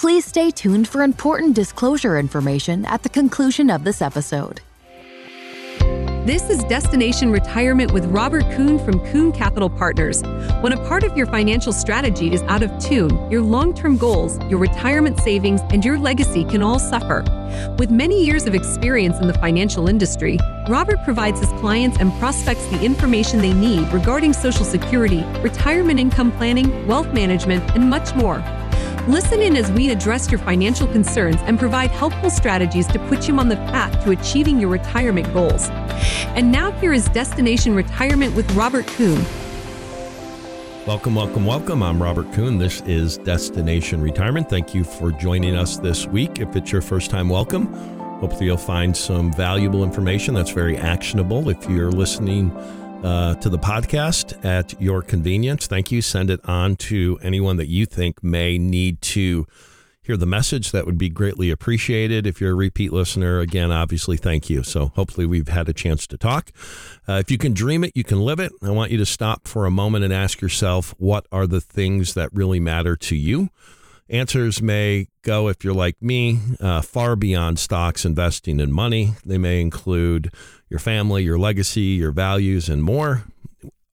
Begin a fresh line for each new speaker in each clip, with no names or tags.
Please stay tuned for important disclosure information at the conclusion of this episode.
This is Destination Retirement with Robert Kuhn from Kuhn Capital Partners. When a part of your financial strategy is out of tune, your long term goals, your retirement savings, and your legacy can all suffer. With many years of experience in the financial industry, Robert provides his clients and prospects the information they need regarding Social Security, retirement income planning, wealth management, and much more. Listen in as we address your financial concerns and provide helpful strategies to put you on the path to achieving your retirement goals. And now here is Destination Retirement with Robert Kuhn.
Welcome, welcome, welcome. I'm Robert Kuhn. This is Destination Retirement. Thank you for joining us this week. If it's your first time, welcome. Hopefully, you'll find some valuable information that's very actionable. If you're listening uh, to the podcast at your convenience. Thank you. Send it on to anyone that you think may need to hear the message. That would be greatly appreciated. If you're a repeat listener, again, obviously, thank you. So hopefully, we've had a chance to talk. Uh, if you can dream it, you can live it. I want you to stop for a moment and ask yourself what are the things that really matter to you? Answers may go, if you're like me, uh, far beyond stocks, investing, and money. They may include your family, your legacy, your values, and more.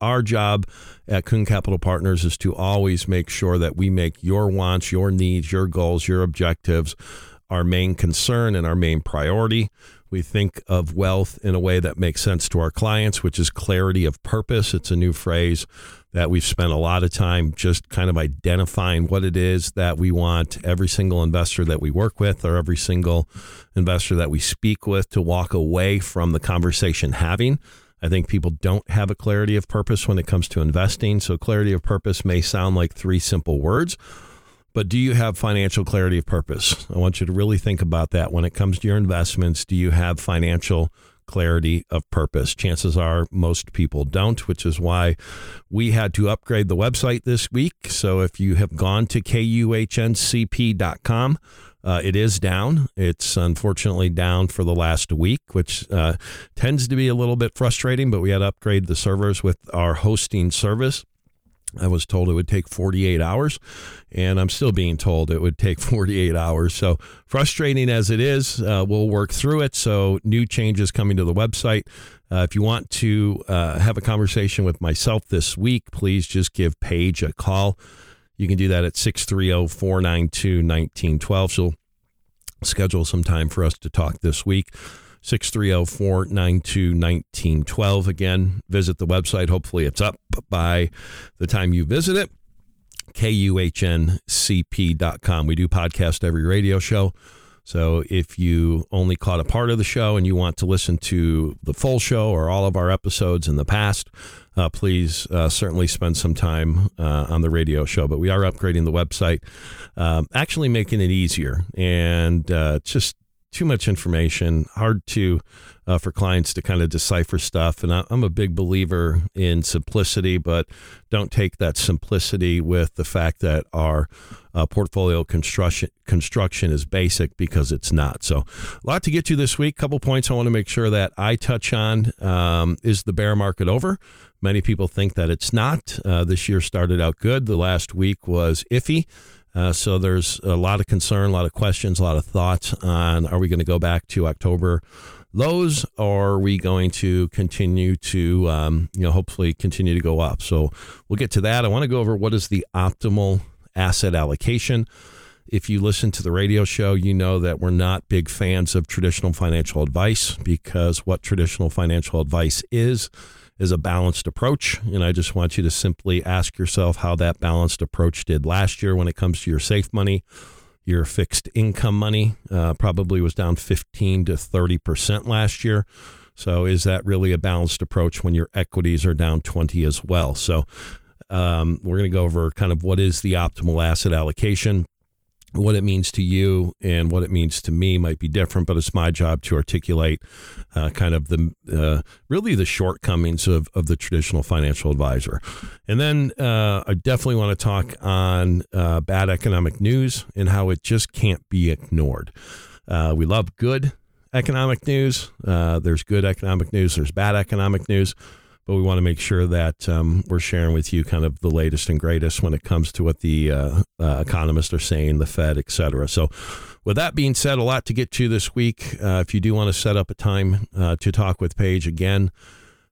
Our job at Kuhn Capital Partners is to always make sure that we make your wants, your needs, your goals, your objectives our main concern and our main priority. We think of wealth in a way that makes sense to our clients, which is clarity of purpose. It's a new phrase that we've spent a lot of time just kind of identifying what it is that we want every single investor that we work with or every single investor that we speak with to walk away from the conversation having. I think people don't have a clarity of purpose when it comes to investing. So, clarity of purpose may sound like three simple words, but do you have financial clarity of purpose? I want you to really think about that when it comes to your investments. Do you have financial clarity of purpose. Chances are most people don't, which is why we had to upgrade the website this week. So if you have gone to kuhncp.com, uh, it is down. It's unfortunately down for the last week, which uh, tends to be a little bit frustrating, but we had to upgrade the servers with our hosting service. I was told it would take 48 hours, and I'm still being told it would take 48 hours. So, frustrating as it is, uh, we'll work through it. So, new changes coming to the website. Uh, if you want to uh, have a conversation with myself this week, please just give Paige a call. You can do that at 630 492 1912. So, schedule some time for us to talk this week. 630 492 1912. Again, visit the website. Hopefully, it's up by the time you visit it. KUHNCP.com. We do podcast every radio show. So if you only caught a part of the show and you want to listen to the full show or all of our episodes in the past, uh, please uh, certainly spend some time uh, on the radio show. But we are upgrading the website, um, actually making it easier. And uh, just too much information, hard to uh, for clients to kind of decipher stuff. And I, am a big believer in simplicity, but don't take that simplicity with the fact that our uh, portfolio construction construction is basic because it's not. So, a lot to get to this week. Couple points I want to make sure that I touch on: um, is the bear market over? Many people think that it's not. Uh, this year started out good. The last week was iffy. Uh, so there's a lot of concern, a lot of questions, a lot of thoughts on are we going to go back to October lows or are we going to continue to, um, you know, hopefully continue to go up? So we'll get to that. I want to go over what is the optimal asset allocation. If you listen to the radio show, you know that we're not big fans of traditional financial advice because what traditional financial advice is is a balanced approach. And I just want you to simply ask yourself how that balanced approach did last year when it comes to your safe money. Your fixed income money uh, probably was down 15 to 30% last year. So, is that really a balanced approach when your equities are down 20 as well? So, um, we're going to go over kind of what is the optimal asset allocation what it means to you and what it means to me might be different, but it's my job to articulate uh, kind of the uh, really the shortcomings of, of the traditional financial advisor. And then uh, I definitely want to talk on uh, bad economic news and how it just can't be ignored. Uh, we love good economic news. Uh, there's good economic news, there's bad economic news. But we want to make sure that um, we're sharing with you kind of the latest and greatest when it comes to what the uh, uh, economists are saying, the Fed, et cetera. So, with that being said, a lot to get to this week. Uh, if you do want to set up a time uh, to talk with Paige again,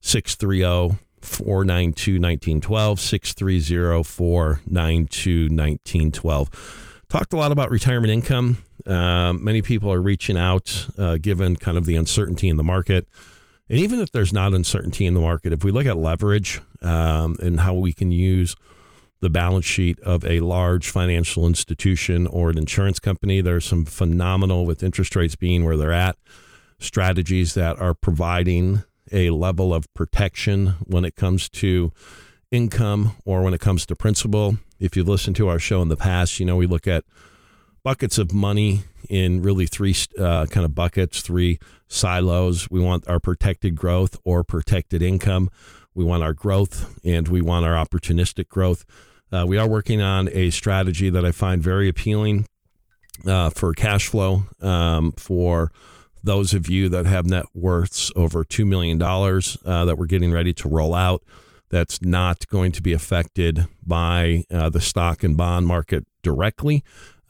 630 492 1912, 630 492 1912. Talked a lot about retirement income. Uh, many people are reaching out uh, given kind of the uncertainty in the market. And even if there's not uncertainty in the market, if we look at leverage um, and how we can use the balance sheet of a large financial institution or an insurance company, there's some phenomenal, with interest rates being where they're at, strategies that are providing a level of protection when it comes to income or when it comes to principal. If you've listened to our show in the past, you know, we look at buckets of money in really three uh, kind of buckets, three silos. We want our protected growth or protected income. We want our growth and we want our opportunistic growth. Uh, we are working on a strategy that I find very appealing uh, for cash flow um, for those of you that have net worths over $2 million uh, that we're getting ready to roll out. That's not going to be affected by uh, the stock and bond market directly.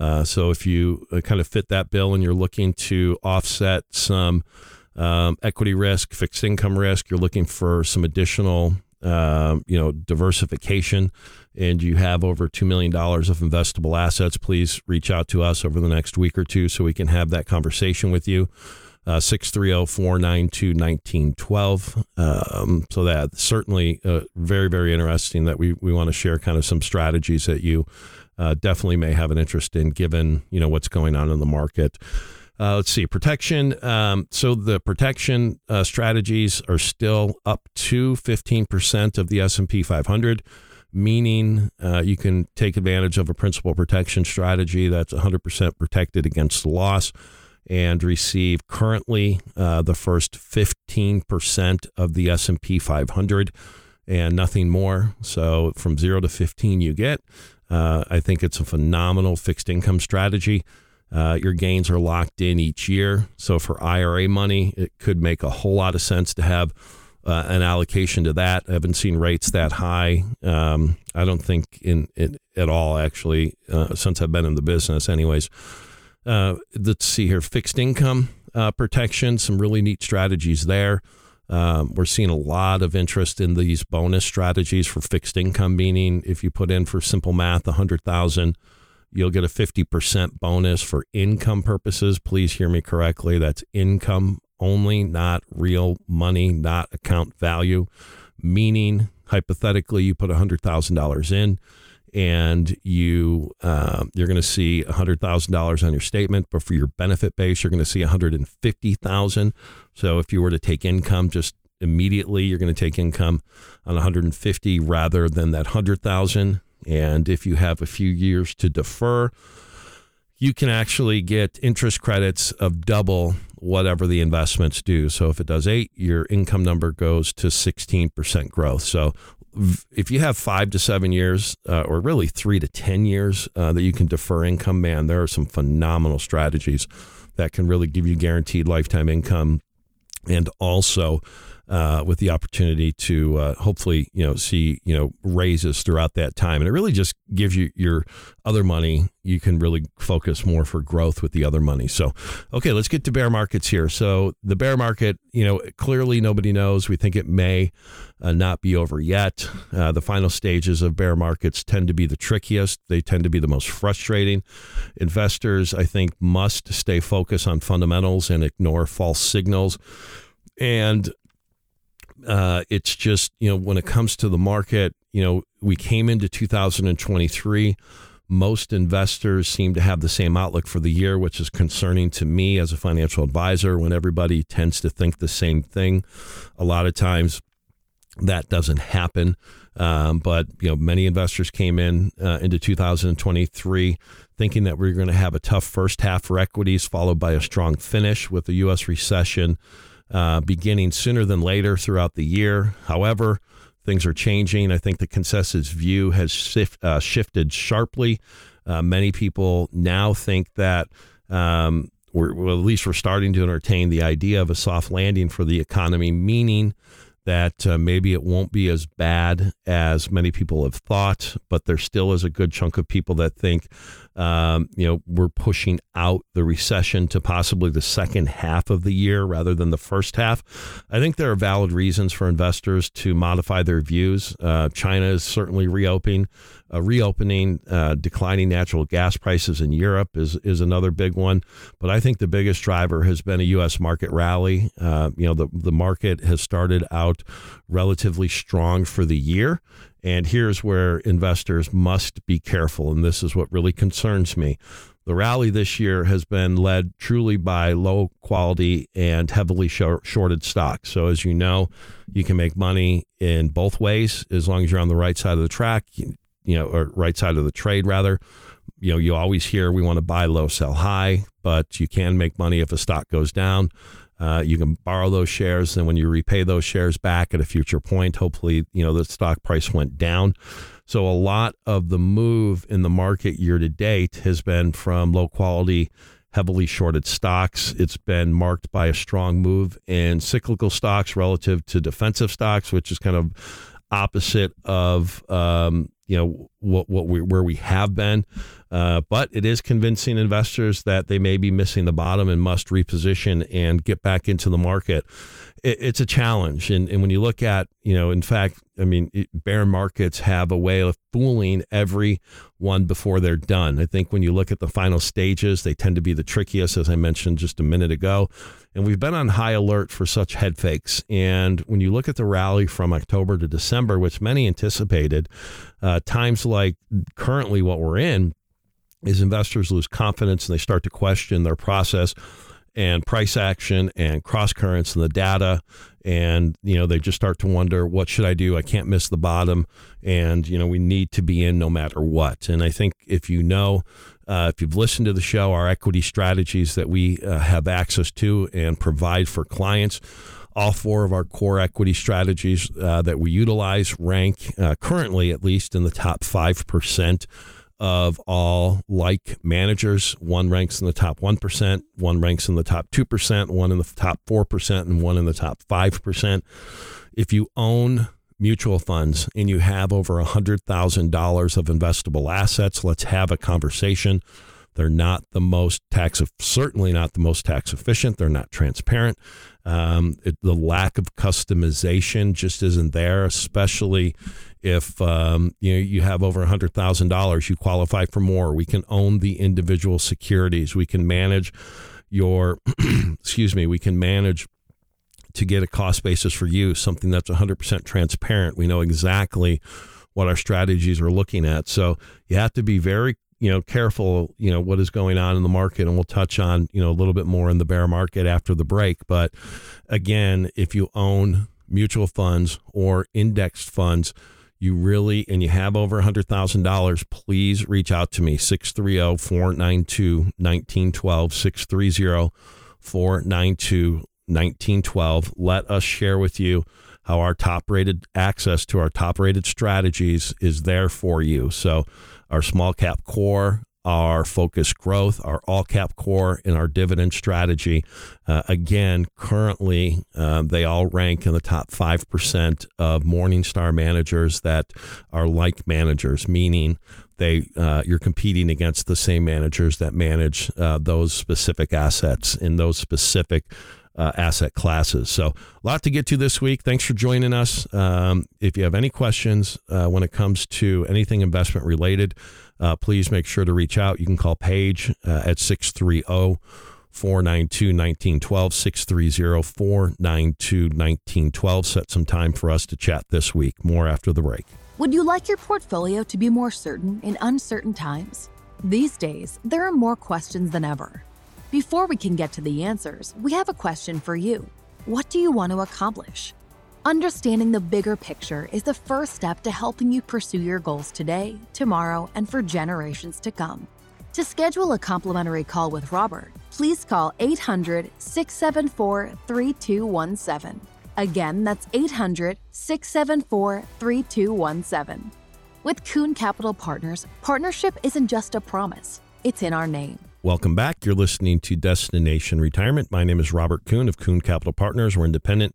Uh, so if you uh, kind of fit that bill and you're looking to offset some um, equity risk, fixed income risk, you're looking for some additional, uh, you know, diversification, and you have over two million dollars of investable assets, please reach out to us over the next week or two so we can have that conversation with you. Uh, 630-492-1912. Um, so that certainly uh, very, very interesting that we, we want to share kind of some strategies that you uh, definitely may have an interest in given, you know, what's going on in the market. Uh, let's see protection. Um, so the protection uh, strategies are still up to 15% of the S&P 500 meaning uh, you can take advantage of a principal protection strategy that's 100% protected against loss and receive currently uh, the first 15% of the S&P 500 and nothing more. So from 0 to 15 you get. Uh, I think it's a phenomenal fixed income strategy. Uh, your gains are locked in each year. So for IRA money, it could make a whole lot of sense to have uh, an allocation to that. I haven't seen rates that high. Um, I don't think in, in at all actually uh, since I've been in the business. Anyways, uh, let's see here. Fixed income uh, protection, some really neat strategies there. Um, we're seeing a lot of interest in these bonus strategies for fixed income, meaning if you put in for simple math, 100000 you'll get a 50% bonus for income purposes. Please hear me correctly. That's income only, not real money, not account value, meaning hypothetically, you put $100,000 in and you uh, you're going to see hundred thousand dollars on your statement, but for your benefit base, you're going to see one hundred and fifty thousand. So if you were to take income just immediately, you're going to take income on 150 rather than that 100,000. And if you have a few years to defer, you can actually get interest credits of double whatever the investments do. So if it does eight, your income number goes to 16% growth. So if you have five to seven years, uh, or really three to 10 years uh, that you can defer income, man, there are some phenomenal strategies that can really give you guaranteed lifetime income. And also uh, with the opportunity to uh, hopefully you know see you know raises throughout that time, and it really just gives you your other money. You can really focus more for growth with the other money. So, okay, let's get to bear markets here. So the bear market, you know, clearly nobody knows. We think it may uh, not be over yet. Uh, the final stages of bear markets tend to be the trickiest. They tend to be the most frustrating. Investors, I think, must stay focused on fundamentals and ignore false signals. And uh, it's just you know when it comes to the market, you know we came into 2023. Most investors seem to have the same outlook for the year, which is concerning to me as a financial advisor. When everybody tends to think the same thing, a lot of times that doesn't happen. Um, but you know, many investors came in uh, into 2023 thinking that we are going to have a tough first half for equities, followed by a strong finish with the U.S. recession uh, beginning sooner than later throughout the year. However, things are changing. I think the consensus view has uh, shifted sharply. Uh, many people now think that, um, well, at least we're starting to entertain the idea of a soft landing for the economy, meaning that uh, maybe it won't be as bad as many people have thought, but there still is a good chunk of people that think, um, you know, we're pushing out the recession to possibly the second half of the year rather than the first half. I think there are valid reasons for investors to modify their views. Uh, China is certainly reopening uh, reopening, uh, declining natural gas prices in Europe is is another big one. But I think the biggest driver has been a U.S. market rally. Uh, you know, the the market has started out relatively strong for the year. And here's where investors must be careful. And this is what really concerns me. The rally this year has been led truly by low quality and heavily shorted stocks. So, as you know, you can make money in both ways as long as you're on the right side of the track you know, or right side of the trade rather. You know, you always hear we want to buy low, sell high, but you can make money if a stock goes down. Uh, you can borrow those shares, and when you repay those shares back at a future point, hopefully, you know the stock price went down. So a lot of the move in the market year to date has been from low quality, heavily shorted stocks. It's been marked by a strong move in cyclical stocks relative to defensive stocks, which is kind of opposite of um, you know what what we where we have been, uh, but it is convincing investors that they may be missing the bottom and must reposition and get back into the market. It, it's a challenge, and and when you look at you know, in fact, I mean, it, bear markets have a way of fooling everyone before they're done. I think when you look at the final stages, they tend to be the trickiest, as I mentioned just a minute ago. And we've been on high alert for such head fakes. And when you look at the rally from October to December, which many anticipated, uh, times like currently what we're in is investors lose confidence and they start to question their process and price action and cross currents in the data. And you know they just start to wonder what should i do? I can't miss the bottom. And you know we need to be in no matter what. And i think if you know uh, if you've listened to the show our equity strategies that we uh, have access to and provide for clients all four of our core equity strategies uh, that we utilize rank uh, currently, at least, in the top 5% of all like managers. One ranks in the top 1%, one ranks in the top 2%, one in the top 4%, and one in the top 5%. If you own mutual funds and you have over $100,000 of investable assets, let's have a conversation. They're not the most tax, certainly not the most tax efficient. They're not transparent. Um, it, the lack of customization just isn't there, especially if um, you know you have over hundred thousand dollars. You qualify for more. We can own the individual securities. We can manage your, excuse me. We can manage to get a cost basis for you, something that's 100% transparent. We know exactly what our strategies are looking at. So you have to be very you know careful you know what is going on in the market and we'll touch on you know a little bit more in the bear market after the break. But again if you own mutual funds or indexed funds you really and you have over $100,000 please reach out to me 630-492-1912 630-492-1912 let us share with you how our top rated access to our top rated strategies is there for you. So our small cap core, our focused growth, our all cap core, and our dividend strategy. Uh, again, currently, uh, they all rank in the top 5% of Morningstar managers that are like managers, meaning they uh, you're competing against the same managers that manage uh, those specific assets in those specific uh, asset classes. So, a lot to get to this week. Thanks for joining us. Um, if you have any questions uh, when it comes to anything investment related, uh, please make sure to reach out. You can call Paige uh, at 630 492 1912, 630 492 1912. Set some time for us to chat this week. More after the break.
Would you like your portfolio to be more certain in uncertain times? These days, there are more questions than ever. Before we can get to the answers, we have a question for you. What do you want to accomplish? Understanding the bigger picture is the first step to helping you pursue your goals today, tomorrow, and for generations to come. To schedule a complimentary call with Robert, please call 800 674 3217. Again, that's 800 674 3217. With Kuhn Capital Partners, partnership isn't just a promise, it's in our name.
Welcome back. You're listening to Destination Retirement. My name is Robert Kuhn of Kuhn Capital Partners. We're independent.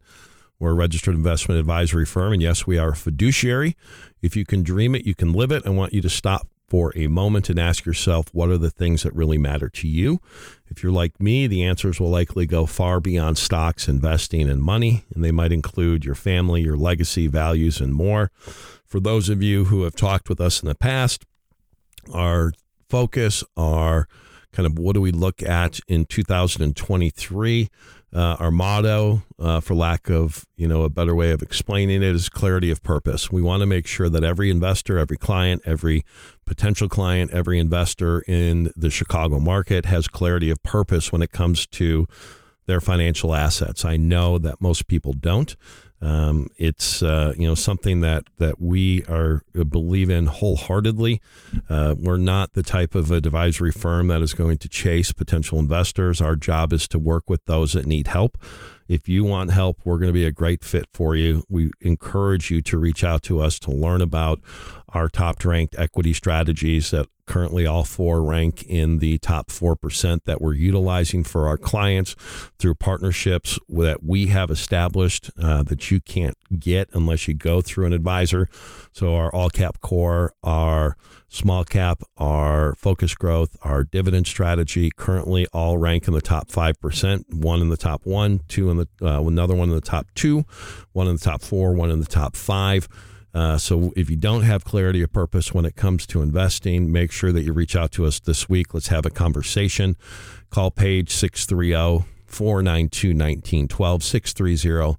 We're a registered investment advisory firm, and yes, we are a fiduciary. If you can dream it, you can live it. I want you to stop for a moment and ask yourself what are the things that really matter to you. If you're like me, the answers will likely go far beyond stocks, investing, and money, and they might include your family, your legacy, values, and more. For those of you who have talked with us in the past, our focus, our kind of what do we look at in 2023 uh, our motto, uh, for lack of you know a better way of explaining it, is clarity of purpose. We want to make sure that every investor, every client, every potential client, every investor in the Chicago market has clarity of purpose when it comes to their financial assets. I know that most people don't. Um, it's uh, you know something that that we are uh, believe in wholeheartedly. Uh, we're not the type of advisory firm that is going to chase potential investors. Our job is to work with those that need help. If you want help, we're going to be a great fit for you. We encourage you to reach out to us to learn about our top ranked equity strategies that currently all four rank in the top 4% that we're utilizing for our clients through partnerships that we have established uh, that you can't get unless you go through an advisor. So, our all cap core, our small cap, our focus growth, our dividend strategy currently all rank in the top 5%, one in the top one, two in the, uh, another one in the top two, one in the top four, one in the top five. Uh, so if you don't have clarity of purpose when it comes to investing, make sure that you reach out to us this week. Let's have a conversation. Call Paige 630 492 1912 630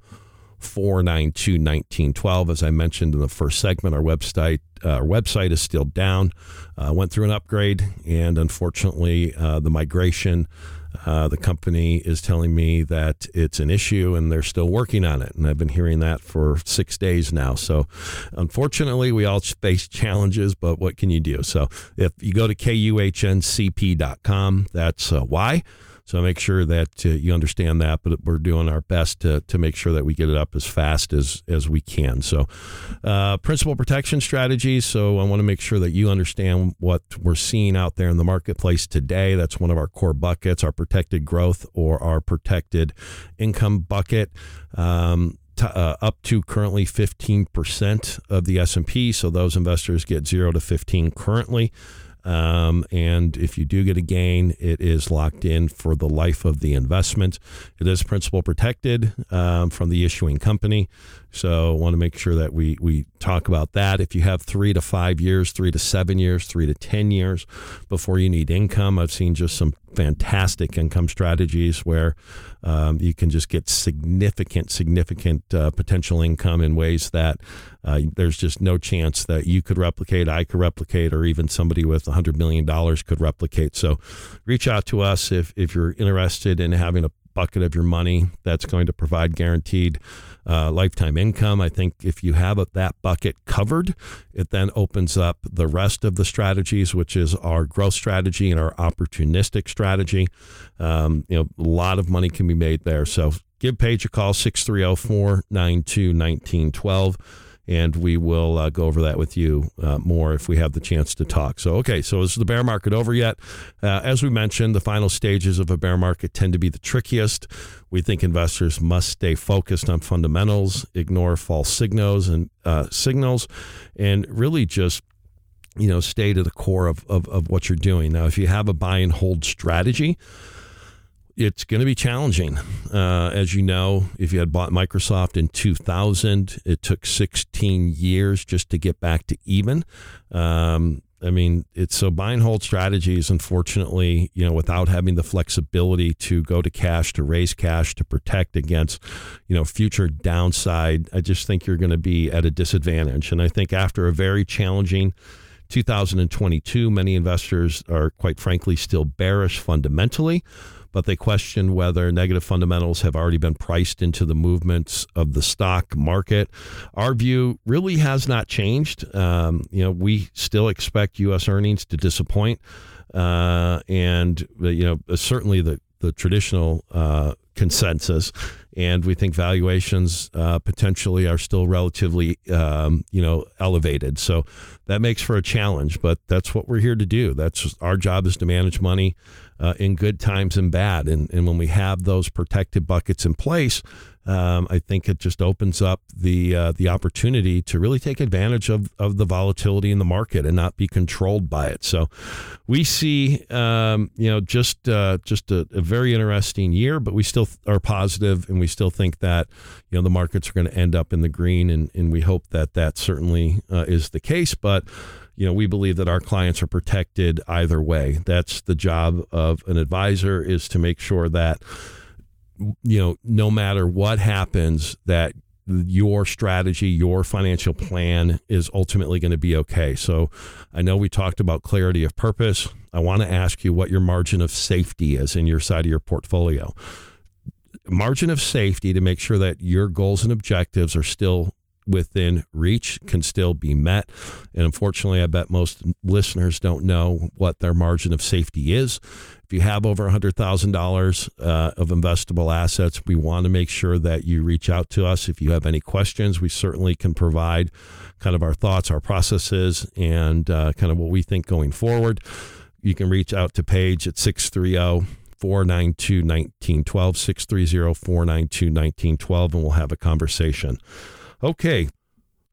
492 1912. As I mentioned in the first segment, our website uh, our website is still down. Uh, went through an upgrade, and unfortunately, uh, the migration uh, the company is telling me that it's an issue and they're still working on it. And I've been hearing that for six days now. So, unfortunately, we all face challenges, but what can you do? So, if you go to kuhncp.com, that's uh, why. So make sure that uh, you understand that, but we're doing our best to, to make sure that we get it up as fast as, as we can. So, uh, principal protection strategies. So I want to make sure that you understand what we're seeing out there in the marketplace today. That's one of our core buckets, our protected growth or our protected income bucket. Um, uh, up to currently 15% of the S&P so those investors get 0 to 15 currently um, and if you do get a gain, it is locked in for the life of the investment. It is principal protected um, from the issuing company. So I want to make sure that we, we talk about that. If you have three to five years, three to seven years, three to 10 years before you need income, I've seen just some fantastic income strategies where um, you can just get significant, significant uh, potential income in ways that uh, there's just no chance that you could replicate, I could replicate, or even somebody with $100 million could replicate. So reach out to us if, if you're interested in having a bucket of your money that's going to provide guaranteed uh, lifetime income. I think if you have that bucket covered, it then opens up the rest of the strategies, which is our growth strategy and our opportunistic strategy. Um, you know, a lot of money can be made there. So give Paige a call, 630 492 1912 and we will uh, go over that with you uh, more if we have the chance to talk. So, okay, so is the bear market over yet? Uh, as we mentioned, the final stages of a bear market tend to be the trickiest. We think investors must stay focused on fundamentals, ignore false signals and uh, signals, and really just you know stay to the core of, of, of what you're doing. Now, if you have a buy and hold strategy, it's going to be challenging. Uh, as you know, if you had bought Microsoft in 2000, it took 16 years just to get back to even. Um, I mean, it's so buy and hold strategies, unfortunately, you know, without having the flexibility to go to cash, to raise cash, to protect against, you know, future downside, I just think you're going to be at a disadvantage. And I think after a very challenging 2022, many investors are quite frankly still bearish fundamentally but they question whether negative fundamentals have already been priced into the movements of the stock market. Our view really has not changed. Um, you know, we still expect U.S. earnings to disappoint, uh, and you know, certainly the the traditional uh, consensus, and we think valuations uh, potentially are still relatively, um, you know, elevated. So that makes for a challenge, but that's what we're here to do. That's our job is to manage money uh, in good times and bad. And, and when we have those protected buckets in place, um, I think it just opens up the uh, the opportunity to really take advantage of, of the volatility in the market and not be controlled by it. So we see, um, you know, just uh, just a, a, very interesting year, but we still are positive and we still think that, you know, the markets are going to end up in the green, and, and we hope that that certainly uh, is the case. But you know, we believe that our clients are protected either way. That's the job of an advisor is to make sure that you know, no matter what happens, that your strategy, your financial plan is ultimately going to be okay. So I know we talked about clarity of purpose. I want to ask you what your margin of safety is in your side of your portfolio. Margin of safety to make sure that your goals and objectives are still within reach can still be met. And unfortunately, I bet most listeners don't know what their margin of safety is. If you have over $100,000 uh, of investable assets, we want to make sure that you reach out to us. If you have any questions, we certainly can provide kind of our thoughts, our processes, and uh, kind of what we think going forward. You can reach out to Paige at 630 492 1912, 630 492 1912, and we'll have a conversation. Okay.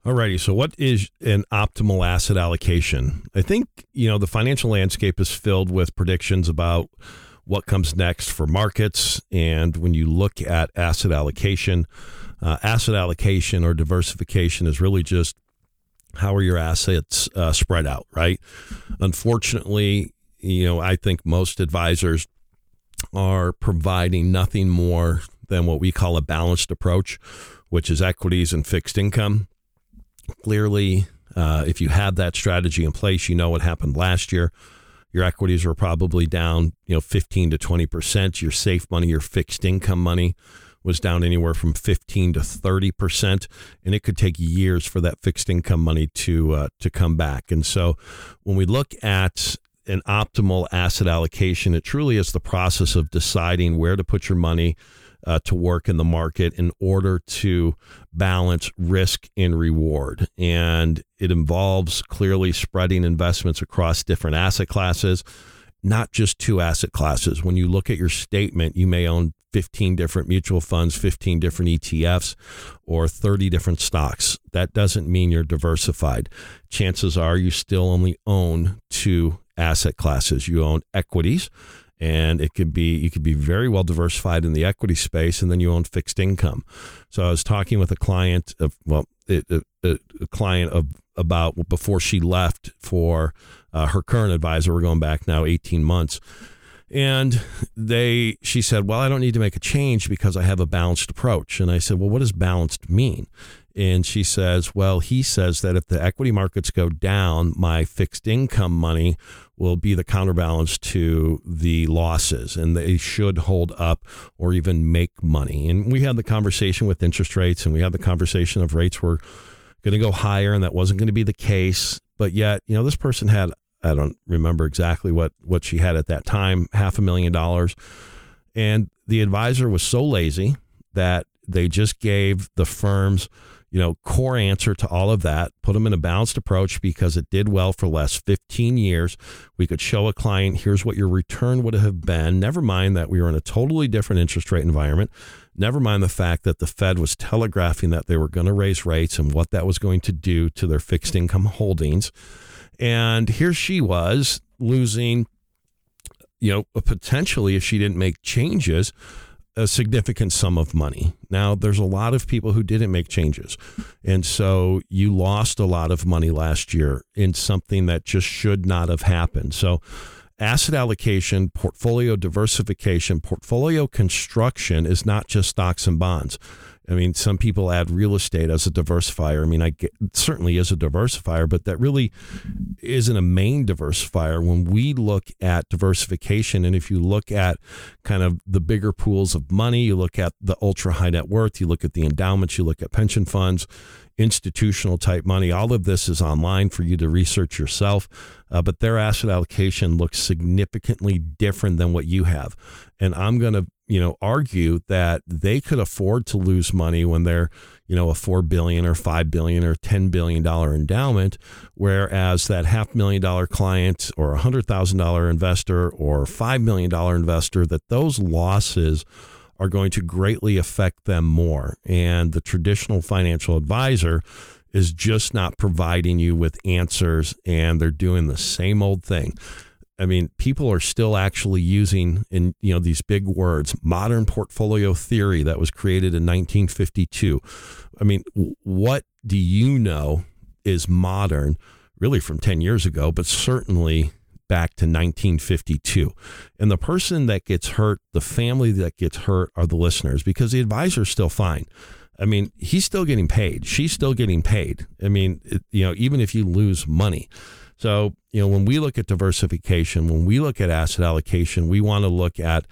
Alrighty. So, what is an optimal asset allocation? I think you know the financial landscape is filled with predictions about what comes next for markets, and when you look at asset allocation, uh, asset allocation or diversification is really just how are your assets uh, spread out, right? Unfortunately, you know, I think most advisors are providing nothing more than what we call a balanced approach which is equities and fixed income. Clearly, uh, if you have that strategy in place, you know what happened last year. Your equities were probably down, you know, 15 to 20 percent. Your safe money, your fixed income money, was down anywhere from 15 to 30 percent, and it could take years for that fixed income money to uh, to come back. And so, when we look at an optimal asset allocation, it truly is the process of deciding where to put your money uh, to work in the market in order to balance risk and reward. And it involves clearly spreading investments across different asset classes, not just two asset classes. When you look at your statement, you may own 15 different mutual funds, 15 different ETFs, or 30 different stocks. That doesn't mean you're diversified. Chances are you still only own two asset classes. You own equities and it could be you could be very well diversified in the equity space and then you own fixed income. So i was talking with a client of well a, a client of about before she left for uh, her current advisor. We're going back now 18 months. And they she said well i don't need to make a change because i have a balanced approach. And i said well what does balanced mean? And she says, Well, he says that if the equity markets go down, my fixed income money will be the counterbalance to the losses and they should hold up or even make money. And we had the conversation with interest rates and we had the conversation of rates were going to go higher and that wasn't going to be the case. But yet, you know, this person had, I don't remember exactly what, what she had at that time, half a million dollars. And the advisor was so lazy that they just gave the firms you know, core answer to all of that, put them in a balanced approach because it did well for last 15 years. We could show a client, here's what your return would have been. Never mind that we were in a totally different interest rate environment. Never mind the fact that the Fed was telegraphing that they were going to raise rates and what that was going to do to their fixed income holdings. And here she was losing, you know, potentially if she didn't make changes, a significant sum of money. Now, there's a lot of people who didn't make changes. And so you lost a lot of money last year in something that just should not have happened. So, asset allocation, portfolio diversification, portfolio construction is not just stocks and bonds. I mean, some people add real estate as a diversifier. I mean, I get, certainly is a diversifier, but that really isn't a main diversifier. When we look at diversification, and if you look at kind of the bigger pools of money, you look at the ultra high net worth, you look at the endowments, you look at pension funds, institutional type money. All of this is online for you to research yourself, uh, but their asset allocation looks significantly different than what you have. And I'm going to, you know, argue that they could afford to lose money when they're, you know, a four billion or five billion or ten billion dollar endowment, whereas that half million dollar client or a hundred thousand dollar investor or five million dollar investor, that those losses are going to greatly affect them more. And the traditional financial advisor is just not providing you with answers and they're doing the same old thing. I mean, people are still actually using in you know these big words, modern portfolio theory that was created in 1952. I mean, what do you know is modern really from 10 years ago, but certainly back to 1952. And the person that gets hurt, the family that gets hurt are the listeners because the advisor's still fine. I mean, he's still getting paid. She's still getting paid. I mean, it, you know, even if you lose money. So, you know, when we look at diversification, when we look at asset allocation, we want to look at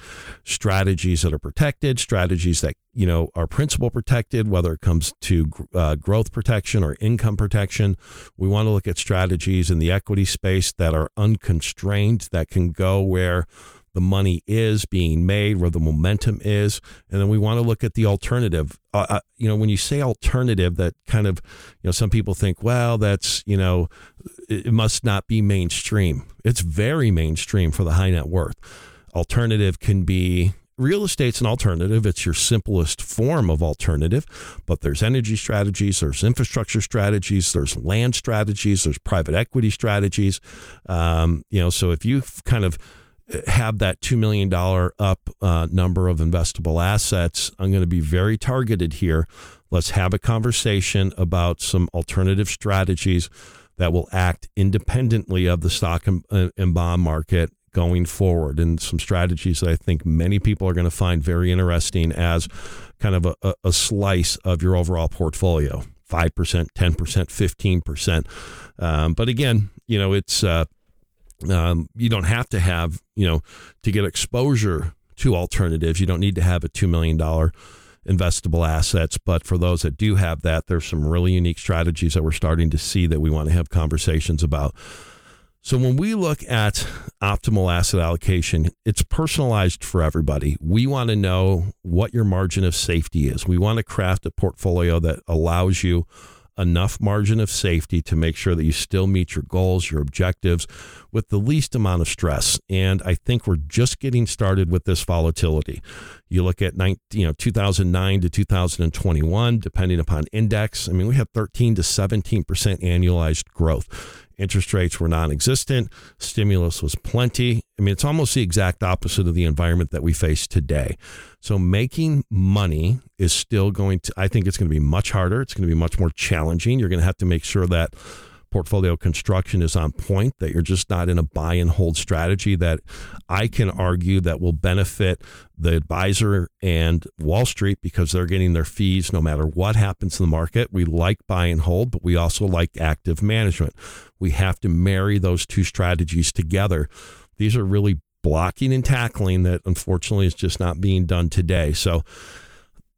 strategies that are protected, strategies that, you know, are principal protected, whether it comes to uh, growth protection or income protection. We want to look at strategies in the equity space that are unconstrained, that can go where the money is being made, where the momentum is, and then we want to look at the alternative. Uh, uh, you know, when you say alternative, that kind of, you know, some people think, well, that's you know, it must not be mainstream. It's very mainstream for the high net worth. Alternative can be real estate's an alternative. It's your simplest form of alternative, but there's energy strategies, there's infrastructure strategies, there's land strategies, there's private equity strategies. Um, you know, so if you kind of have that $2 million up uh, number of investable assets, I'm going to be very targeted here. Let's have a conversation about some alternative strategies that will act independently of the stock and, uh, and bond market going forward, and some strategies that I think many people are going to find very interesting as kind of a, a slice of your overall portfolio 5%, 10%, 15%. Um, but again, you know, it's. Uh, um, you don't have to have, you know, to get exposure to alternatives. You don't need to have a $2 million investable assets. But for those that do have that, there's some really unique strategies that we're starting to see that we want to have conversations about. So when we look at optimal asset allocation, it's personalized for everybody. We want to know what your margin of safety is. We want to craft a portfolio that allows you enough margin of safety to make sure that you still meet your goals, your objectives with the least amount of stress. And I think we're just getting started with this volatility. You look at 19, you know 2009 to 2021 depending upon index. I mean, we have 13 to 17% annualized growth. Interest rates were non existent. Stimulus was plenty. I mean, it's almost the exact opposite of the environment that we face today. So, making money is still going to, I think it's going to be much harder. It's going to be much more challenging. You're going to have to make sure that portfolio construction is on point, that you're just not in a buy and hold strategy that I can argue that will benefit the advisor and Wall Street because they're getting their fees no matter what happens in the market. We like buy and hold, but we also like active management. We have to marry those two strategies together. These are really blocking and tackling that unfortunately is just not being done today. So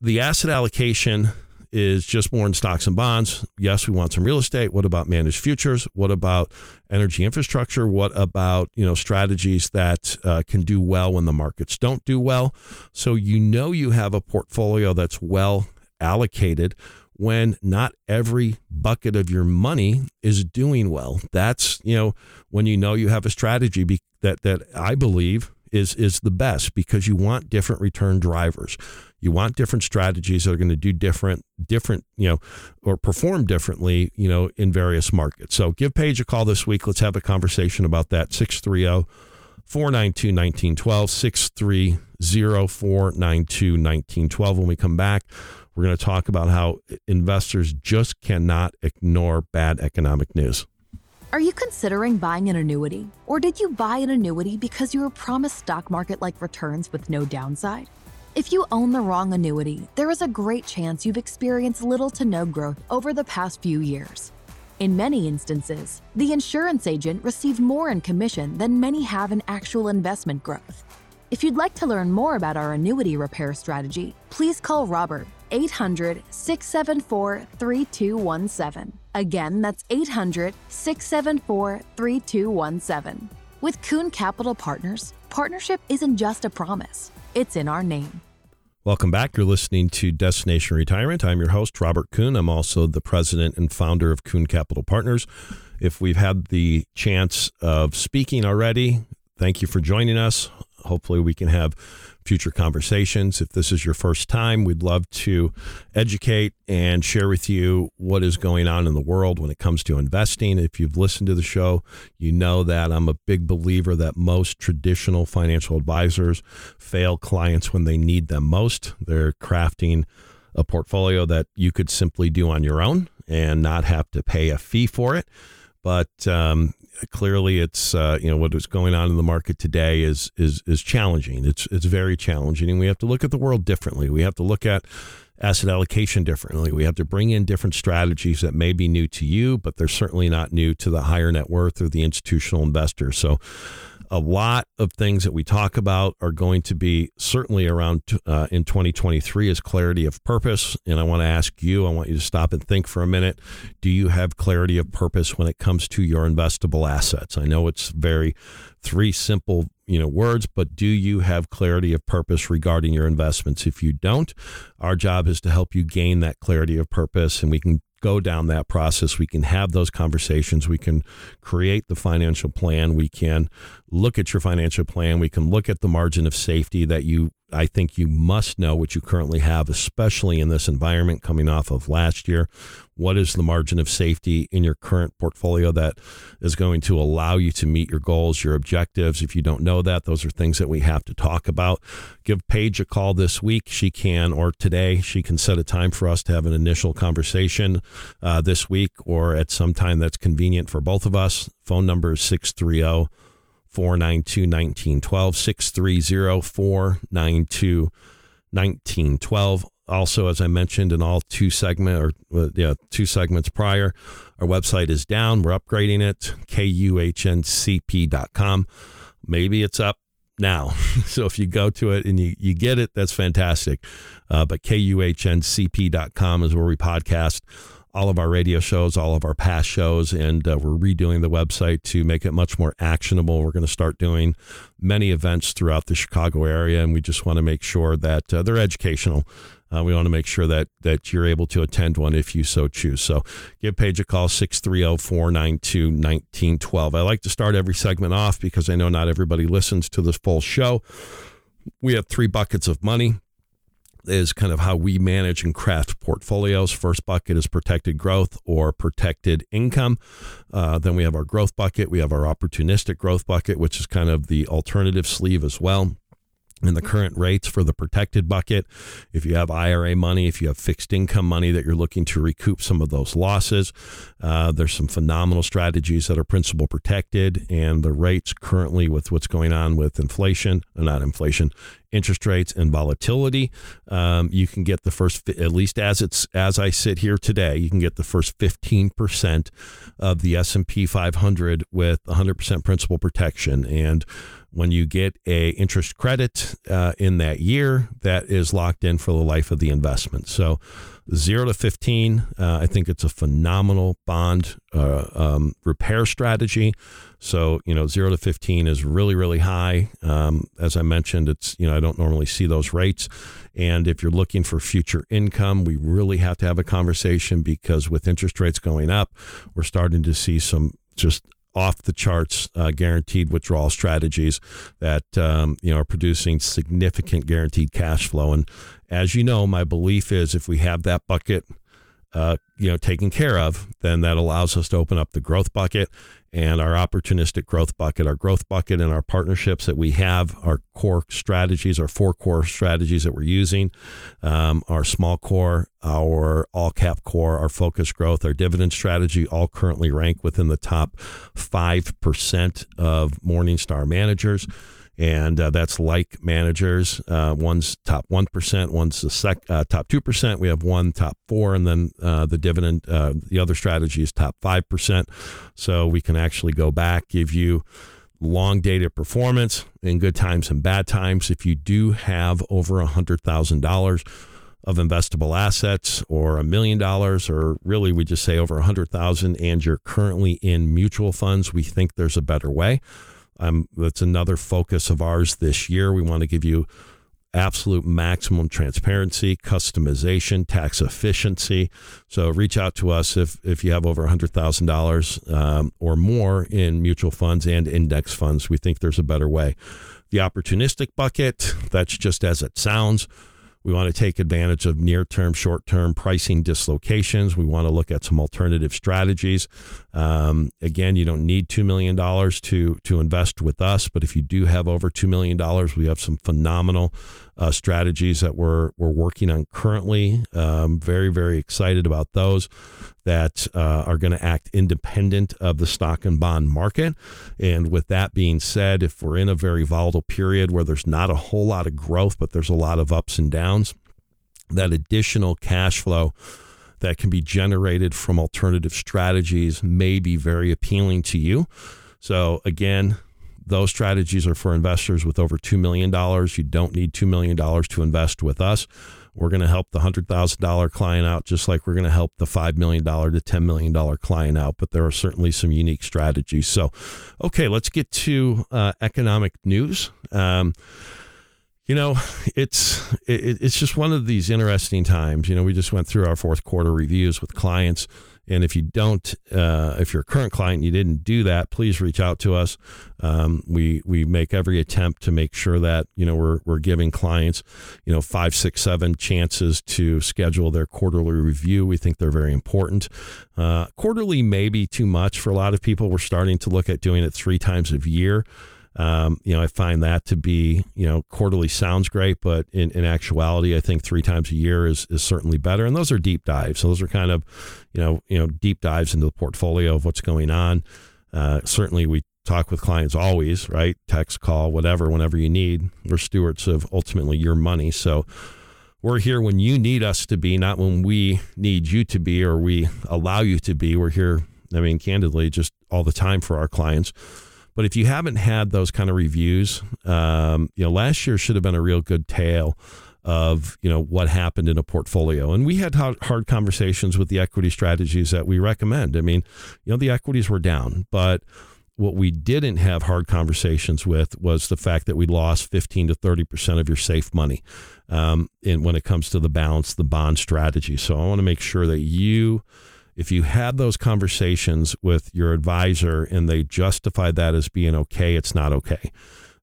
the asset allocation is just more in stocks and bonds. Yes, we want some real estate. What about managed futures? What about energy infrastructure? What about you know strategies that uh, can do well when the markets don't do well? So you know you have a portfolio that's well allocated when not every bucket of your money is doing well. That's you know when you know you have a strategy be- that that I believe is is the best because you want different return drivers. You want different strategies that are going to do different, different, you know, or perform differently, you know, in various markets. So give Paige a call this week. Let's have a conversation about that. 630 492 1912, 630 492 1912. When we come back, we're going to talk about how investors just cannot ignore bad economic news.
Are you considering buying an annuity? Or did you buy an annuity because you were promised stock market like returns with no downside? If you own the wrong annuity, there is a great chance you've experienced little to no growth over the past few years. In many instances, the insurance agent received more in commission than many have in actual investment growth. If you'd like to learn more about our annuity repair strategy, please call Robert 800 674 3217. Again, that's 800 674 3217. With Kuhn Capital Partners, partnership isn't just a promise, it's in our name.
Welcome back. You're listening to Destination Retirement. I'm your host, Robert Kuhn. I'm also the president and founder of Kuhn Capital Partners. If we've had the chance of speaking already, thank you for joining us. Hopefully, we can have future conversations. If this is your first time, we'd love to educate and share with you what is going on in the world when it comes to investing. If you've listened to the show, you know that I'm a big believer that most traditional financial advisors fail clients when they need them most. They're crafting a portfolio that you could simply do on your own and not have to pay a fee for it. But um, clearly it's uh, you know what is going on in the market today is is is challenging. It's it's very challenging, and we have to look at the world differently. We have to look at asset allocation differently. We have to bring in different strategies that may be new to you, but they're certainly not new to the higher net worth or the institutional investor. So a lot of things that we talk about are going to be certainly around uh, in 2023 is clarity of purpose. And I want to ask you, I want you to stop and think for a minute. Do you have clarity of purpose when it comes to your investable assets? I know it's very three simple you know words but do you have clarity of purpose regarding your investments if you don't our job is to help you gain that clarity of purpose and we can go down that process. We can have those conversations. We can create the financial plan. We can look at your financial plan. We can look at the margin of safety that you, I think you must know what you currently have, especially in this environment coming off of last year. What is the margin of safety in your current portfolio that is going to allow you to meet your goals, your objectives? If you don't know that, those are things that we have to talk about. Give Paige a call this week. She can, or today, she can set a time for us to have an initial conversation uh, this week or at some time that's convenient for both of us. Phone number is 630 492 1912, 630 492 1912 also, as I mentioned in all two segment or uh, yeah, two segments prior, our website is down. We're upgrading it, kuhncp.com. Maybe it's up now. so if you go to it and you, you get it, that's fantastic. Uh, but kuhncp.com is where we podcast all of our radio shows, all of our past shows, and uh, we're redoing the website to make it much more actionable. We're going to start doing many events throughout the Chicago area, and we just want to make sure that uh, they're educational. Uh, we want to make sure that that you're able to attend one if you so choose. So give Paige a call, 630 492 1912. I like to start every segment off because I know not everybody listens to this full show. We have three buckets of money is kind of how we manage and craft portfolios. First bucket is protected growth or protected income. Uh, then we have our growth bucket. We have our opportunistic growth bucket, which is kind of the alternative sleeve as well and the current rates for the protected bucket. If you have IRA money, if you have fixed income money that you're looking to recoup some of those losses, uh, there's some phenomenal strategies that are principal protected, and the rates currently with what's going on with inflation, uh, not inflation, interest rates and volatility. Um, you can get the first, at least as it's as I sit here today, you can get the first 15% of the S&P 500 with 100% principal protection, and when you get a interest credit uh, in that year, that is locked in for the life of the investment. So, zero to 15, uh, I think it's a phenomenal bond uh, um, repair strategy. So, you know, zero to 15 is really, really high. Um, as I mentioned, it's, you know, I don't normally see those rates. And if you're looking for future income, we really have to have a conversation because with interest rates going up, we're starting to see some just off the charts uh, guaranteed withdrawal strategies that um, you know are producing significant guaranteed cash flow. And as you know, my belief is if we have that bucket, uh, you know, taken care of, then that allows us to open up the growth bucket and our opportunistic growth bucket, our growth bucket, and our partnerships that we have, our core strategies, our four core strategies that we're using, um, our small core, our all cap core, our focus growth, our dividend strategy, all currently rank within the top 5% of Morningstar managers and uh, that's like managers. Uh, one's top one percent, one's the sec, uh, top two percent. We have one top four, and then uh, the dividend. Uh, the other strategy is top five percent. So we can actually go back, give you long dated performance in good times and bad times. If you do have over a hundred thousand dollars of investable assets or a million dollars or really we just say over a hundred thousand and you're currently in mutual funds, we think there's a better way. Um, that's another focus of ours this year. We want to give you absolute maximum transparency, customization, tax efficiency. So reach out to us if, if you have over $100,000 um, or more in mutual funds and index funds. We think there's a better way. The opportunistic bucket, that's just as it sounds. We want to take advantage of near term, short term pricing dislocations. We want to look at some alternative strategies. Um, again, you don't need $2 million to, to invest with us, but if you do have over $2 million, we have some phenomenal uh, strategies that we're, we're working on currently. Um, very, very excited about those that uh, are going to act independent of the stock and bond market. And with that being said, if we're in a very volatile period where there's not a whole lot of growth, but there's a lot of ups and downs, that additional cash flow that can be generated from alternative strategies may be very appealing to you. So, again, those strategies are for investors with over $2 million. You don't need $2 million to invest with us. We're going to help the $100,000 client out just like we're going to help the $5 million to $10 million client out. But there are certainly some unique strategies. So, okay, let's get to uh, economic news. Um, you know, it's it, it's just one of these interesting times. You know, we just went through our fourth quarter reviews with clients. And if you don't, uh, if you're a current client, you didn't do that, please reach out to us. Um, we we make every attempt to make sure that you know we're we're giving clients, you know, five, six, seven chances to schedule their quarterly review. We think they're very important. Uh, quarterly may be too much for a lot of people. We're starting to look at doing it three times a year. Um, you know, I find that to be, you know, quarterly sounds great, but in, in actuality, I think three times a year is, is certainly better. And those are deep dives. So those are kind of, you know, you know, deep dives into the portfolio of what's going on. Uh, certainly, we talk with clients always, right? Text, call, whatever, whenever you need. We're stewards of ultimately your money. So we're here when you need us to be, not when we need you to be or we allow you to be. We're here, I mean, candidly, just all the time for our clients. But if you haven't had those kind of reviews, um, you know, last year should have been a real good tale of you know what happened in a portfolio. And we had hard conversations with the equity strategies that we recommend. I mean you know the equities were down but what we didn't have hard conversations with was the fact that we lost 15 to 30 percent of your safe money um, and when it comes to the balance the bond strategy. So i want to make sure that you if you had those conversations with your advisor and they justify that as being okay, it's not okay.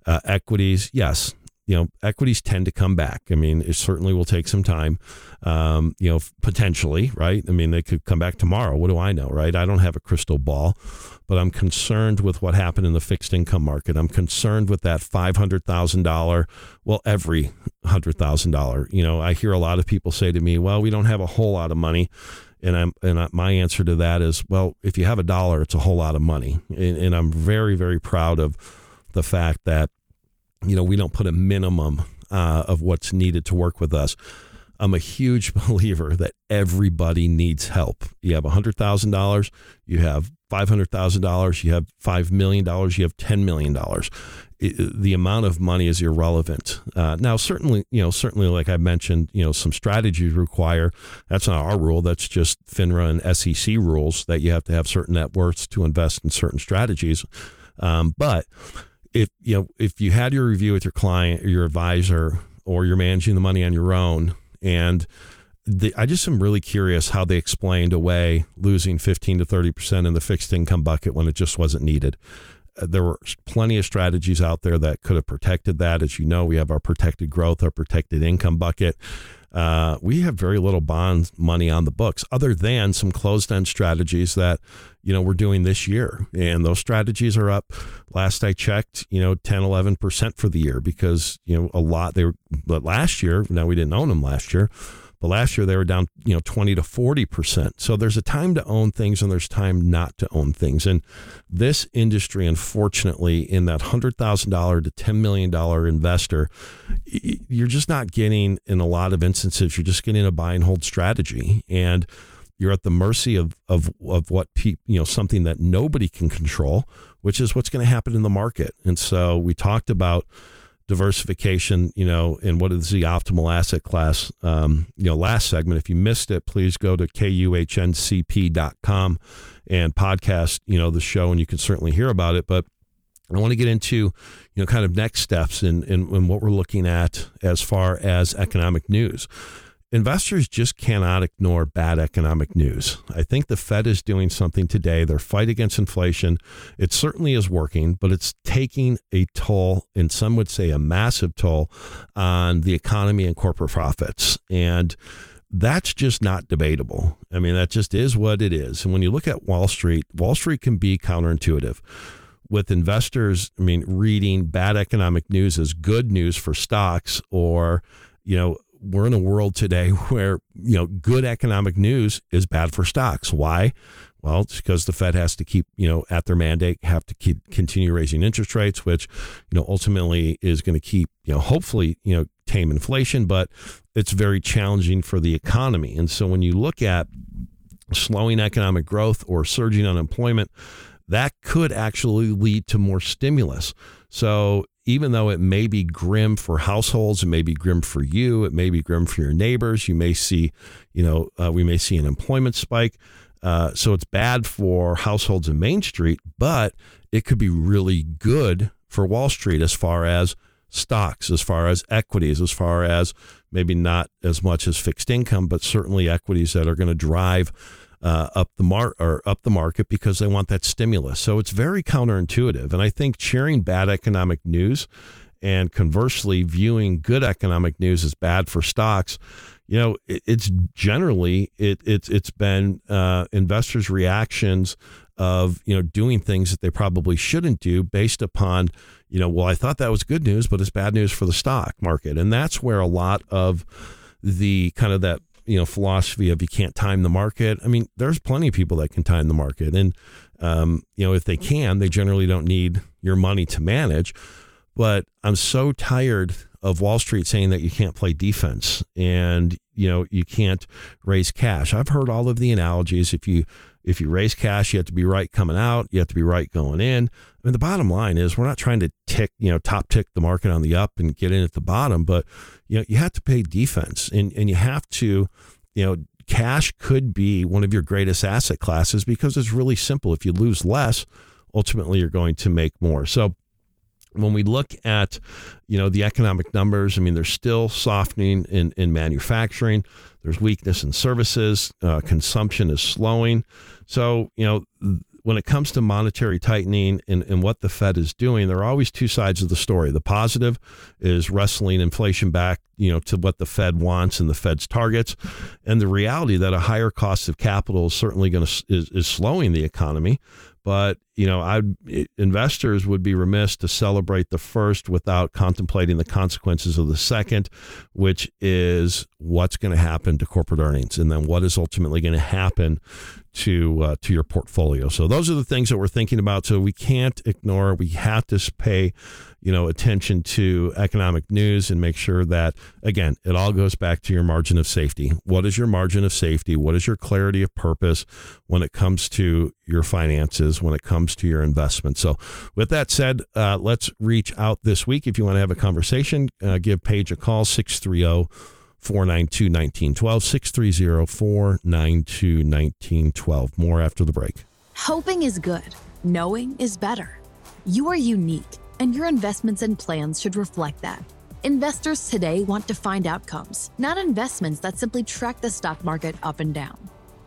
Uh, equities, yes, you know, equities tend to come back. I mean, it certainly will take some time, um, you know, potentially, right? I mean, they could come back tomorrow. What do I know, right? I don't have a crystal ball, but I'm concerned with what happened in the fixed income market. I'm concerned with that $500,000, well, every $100,000. You know, I hear a lot of people say to me, well, we don't have a whole lot of money. And I'm and I, my answer to that is, well, if you have a dollar, it's a whole lot of money. And, and I'm very very proud of the fact that you know we don't put a minimum uh, of what's needed to work with us. I'm a huge believer that everybody needs help. You have $100,000, you have $500,000, you have $5 million, you have $10 million the amount of money is irrelevant. Uh, now, certainly, you know, certainly, like I mentioned, you know, some strategies require. That's not our rule. That's just FINRA and SEC rules that you have to have certain net worths to invest in certain strategies. Um, but if you know, if you had your review with your client or your advisor, or you're managing the money on your own, and the, I just am really curious how they explained away losing 15 to 30 percent in the fixed income bucket when it just wasn't needed there were plenty of strategies out there that could have protected that. As you know, we have our protected growth, our protected income bucket. Uh, we have very little bond money on the books other than some closed end strategies that you know we're doing this year and those strategies are up last i checked you know 10 11% for the year because you know a lot they were but last year now we didn't own them last year but last year they were down, you know, 20 to 40%. So there's a time to own things and there's time not to own things. And this industry, unfortunately, in that $100,000 to $10 million investor, you're just not getting, in a lot of instances, you're just getting a buy and hold strategy. And you're at the mercy of, of, of what people, you know, something that nobody can control, which is what's going to happen in the market. And so we talked about diversification, you know, and what is the optimal asset class, um, you know, last segment. If you missed it, please go to kuhncp.com and podcast, you know, the show, and you can certainly hear about it. But I want to get into, you know, kind of next steps in, in, in what we're looking at as far as economic news investors just cannot ignore bad economic news. I think the Fed is doing something today. Their fight against inflation, it certainly is working, but it's taking a toll, and some would say a massive toll, on the economy and corporate profits. And that's just not debatable. I mean, that just is what it is. And when you look at Wall Street, Wall Street can be counterintuitive with investors, I mean, reading bad economic news as good news for stocks or, you know, we're in a world today where you know good economic news is bad for stocks. Why? Well, it's because the Fed has to keep, you know, at their mandate, have to keep continue raising interest rates, which, you know, ultimately is going to keep, you know, hopefully, you know, tame inflation, but it's very challenging for the economy. And so when you look at slowing economic growth or surging unemployment, that could actually lead to more stimulus. So even though it may be grim for households, it may be grim for you, it may be grim for your neighbors. You may see, you know, uh, we may see an employment spike. Uh, so it's bad for households in Main Street, but it could be really good for Wall Street as far as stocks, as far as equities, as far as maybe not as much as fixed income, but certainly equities that are going to drive uh, up the mar- or up the market because they want that stimulus. So it's very counterintuitive, and I think sharing bad economic news and conversely viewing good economic news as bad for stocks you know it, it's generally it, it's it's been uh, investors reactions of you know doing things that they probably shouldn't do based upon you know well i thought that was good news but it's bad news for the stock market and that's where a lot of the kind of that you know philosophy of you can't time the market. I mean, there's plenty of people that can time the market, and um, you know if they can, they generally don't need your money to manage. But I'm so tired of Wall Street saying that you can't play defense and you know you can't raise cash. I've heard all of the analogies. If you if you raise cash, you have to be right coming out. You have to be right going in. I mean, the bottom line is we're not trying to tick, you know, top tick the market on the up and get in at the bottom, but you know, you have to pay defense and, and you have to, you know, cash could be one of your greatest asset classes because it's really simple. If you lose less, ultimately you're going to make more. So when we look at you know the economic numbers i mean there's still softening in, in manufacturing there's weakness in services uh, consumption is slowing so you know when it comes to monetary tightening and, and what the Fed is doing, there are always two sides of the story. The positive is wrestling inflation back, you know, to what the Fed wants and the Fed's targets, and the reality that a higher cost of capital is certainly going to is, is slowing the economy. But you know, I investors would be remiss to celebrate the first without contemplating the consequences of the second, which is what's going to happen to corporate earnings, and then what is ultimately going to happen to uh, to your portfolio. So those are the things that we're thinking about. So we can't ignore. We have to pay, you know, attention to economic news and make sure that again, it all goes back to your margin of safety. What is your margin of safety? What is your clarity of purpose when it comes to your finances? When it comes to your investment. So with that said, uh, let's reach out this week. If you want to have a conversation, uh, give Paige a call six three zero. 492 1912, 630 492 1912. More after the break.
Hoping is good, knowing is better. You are unique, and your investments and plans should reflect that. Investors today want to find outcomes, not investments that simply track the stock market up and down.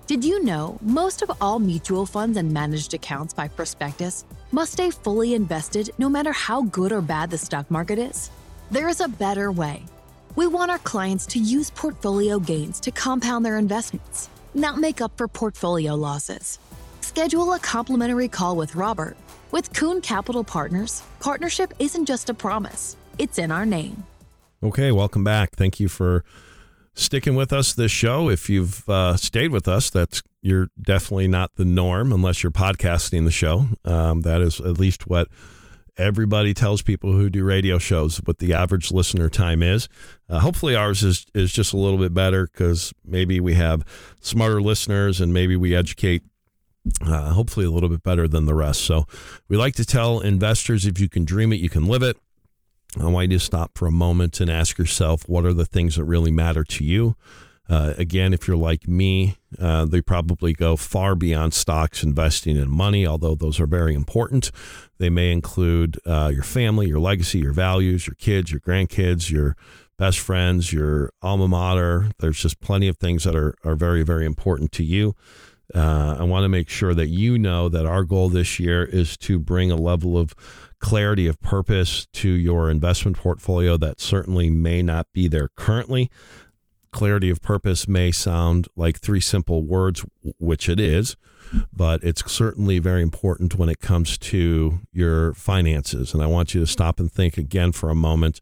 Did you know most of all mutual funds and managed accounts by prospectus must stay fully invested no matter how good or bad the stock market is? There is a better way we want our clients to use portfolio gains to compound their investments, not make up for portfolio losses. Schedule a complimentary call with Robert. With Kuhn Capital Partners, partnership isn't just a promise, it's in our name.
Okay, welcome back. Thank you for sticking with us this show. If you've uh, stayed with us, that's you're definitely not the norm unless you're podcasting the show. Um, that is at least what everybody tells people who do radio shows what the average listener time is. Uh, hopefully, ours is is just a little bit better because maybe we have smarter listeners and maybe we educate. Uh, hopefully, a little bit better than the rest. So, we like to tell investors if you can dream it, you can live it. I want you to stop for a moment and ask yourself what are the things that really matter to you. Uh, again, if you're like me, uh, they probably go far beyond stocks, investing in money, although those are very important. They may include uh, your family, your legacy, your values, your kids, your grandkids, your best friends, your alma mater. There's just plenty of things that are, are very, very important to you. Uh, I want to make sure that you know that our goal this year is to bring a level of clarity of purpose to your investment portfolio that certainly may not be there currently clarity of purpose may sound like three simple words, which it is, but it's certainly very important when it comes to your finances. And I want you to stop and think again for a moment.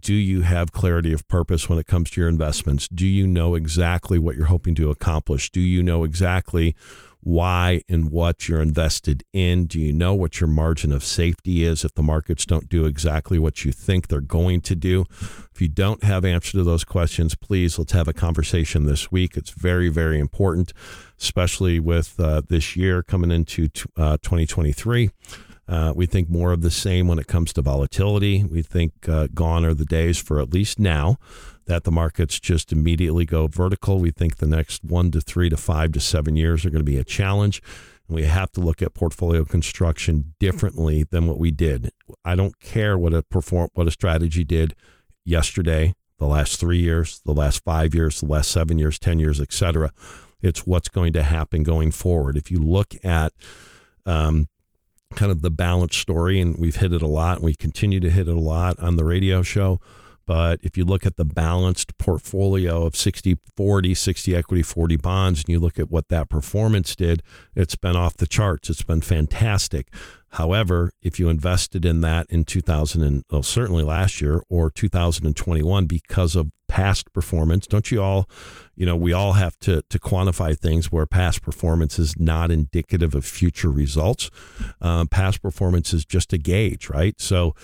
Do you have clarity of purpose when it comes to your investments? Do you know exactly what you're hoping to accomplish? Do you know exactly why and what you're invested in? Do you know what your margin of safety is if the markets don't do exactly what you think they're going to do? If you don't have answer to those questions, please let's have a conversation this week. It's very, very important, especially with uh, this year coming into uh, 2023. Uh, we think more of the same when it comes to volatility. We think uh, gone are the days for at least now that the markets just immediately go vertical. We think the next one to three to five to seven years are going to be a challenge. And we have to look at portfolio construction differently than what we did. I don't care what a perform what a strategy did yesterday, the last three years, the last five years, the last seven years, ten years, etc. It's what's going to happen going forward. If you look at um, kind of the balance story, and we've hit it a lot, and we continue to hit it a lot on the radio show. But if you look at the balanced portfolio of 60 40, 60 equity, 40 bonds, and you look at what that performance did, it's been off the charts. It's been fantastic. However, if you invested in that in 2000 and well, certainly last year or 2021 because of past performance, don't you all, you know, we all have to to quantify things where past performance is not indicative of future results. Um, past performance is just a gauge, right? So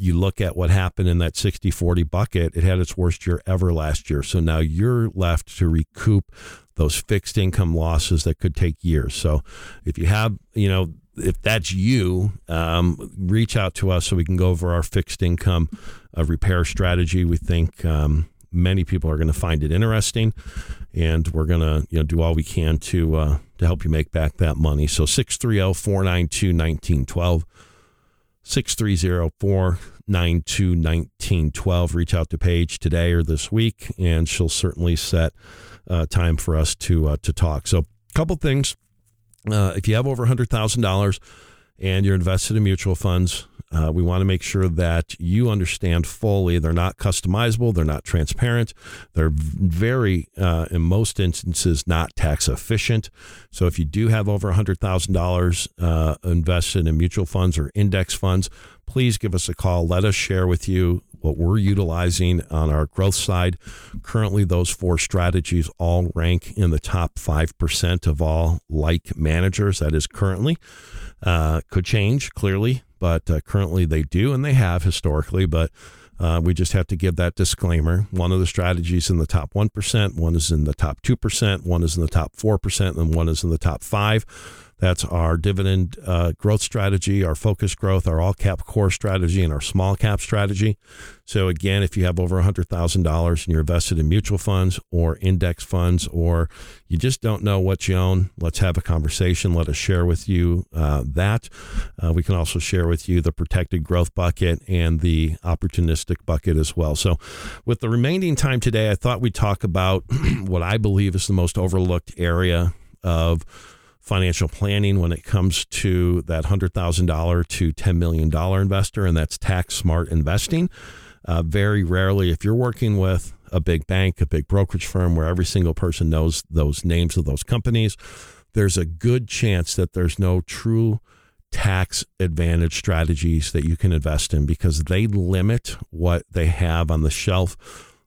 you look at what happened in that 60 40 bucket, it had its worst year ever last year. So now you're left to recoup those fixed income losses that could take years. So if you have, you know, if that's you, um, reach out to us so we can go over our fixed income uh, repair strategy. We think um, many people are going to find it interesting, and we're going to you know do all we can to uh, to help you make back that money. So 630 492 1912. 630 492 1912. Reach out to Paige today or this week, and she'll certainly set uh, time for us to uh, to talk. So, a couple things. Uh, if you have over $100,000 and you're invested in mutual funds, uh, we want to make sure that you understand fully. They're not customizable. They're not transparent. They're very, uh, in most instances, not tax efficient. So if you do have over $100,000 uh, invested in mutual funds or index funds, please give us a call. Let us share with you what we're utilizing on our growth side. Currently, those four strategies all rank in the top 5% of all like managers. That is currently. Uh, could change clearly but uh, currently they do, and they have historically. But uh, we just have to give that disclaimer. One of the strategies in the top 1%, one is in the top 2%, one is in the top 4%, and one is in the top 5 that's our dividend uh, growth strategy, our focus growth, our all cap core strategy, and our small cap strategy. So, again, if you have over $100,000 and you're invested in mutual funds or index funds, or you just don't know what you own, let's have a conversation. Let us share with you uh, that. Uh, we can also share with you the protected growth bucket and the opportunistic bucket as well. So, with the remaining time today, I thought we'd talk about what I believe is the most overlooked area of financial planning when it comes to that $100,000 to $10 million investor, and that's tax smart investing. Uh, very rarely, if you're working with a big bank, a big brokerage firm where every single person knows those names of those companies, there's a good chance that there's no true tax advantage strategies that you can invest in because they limit what they have on the shelf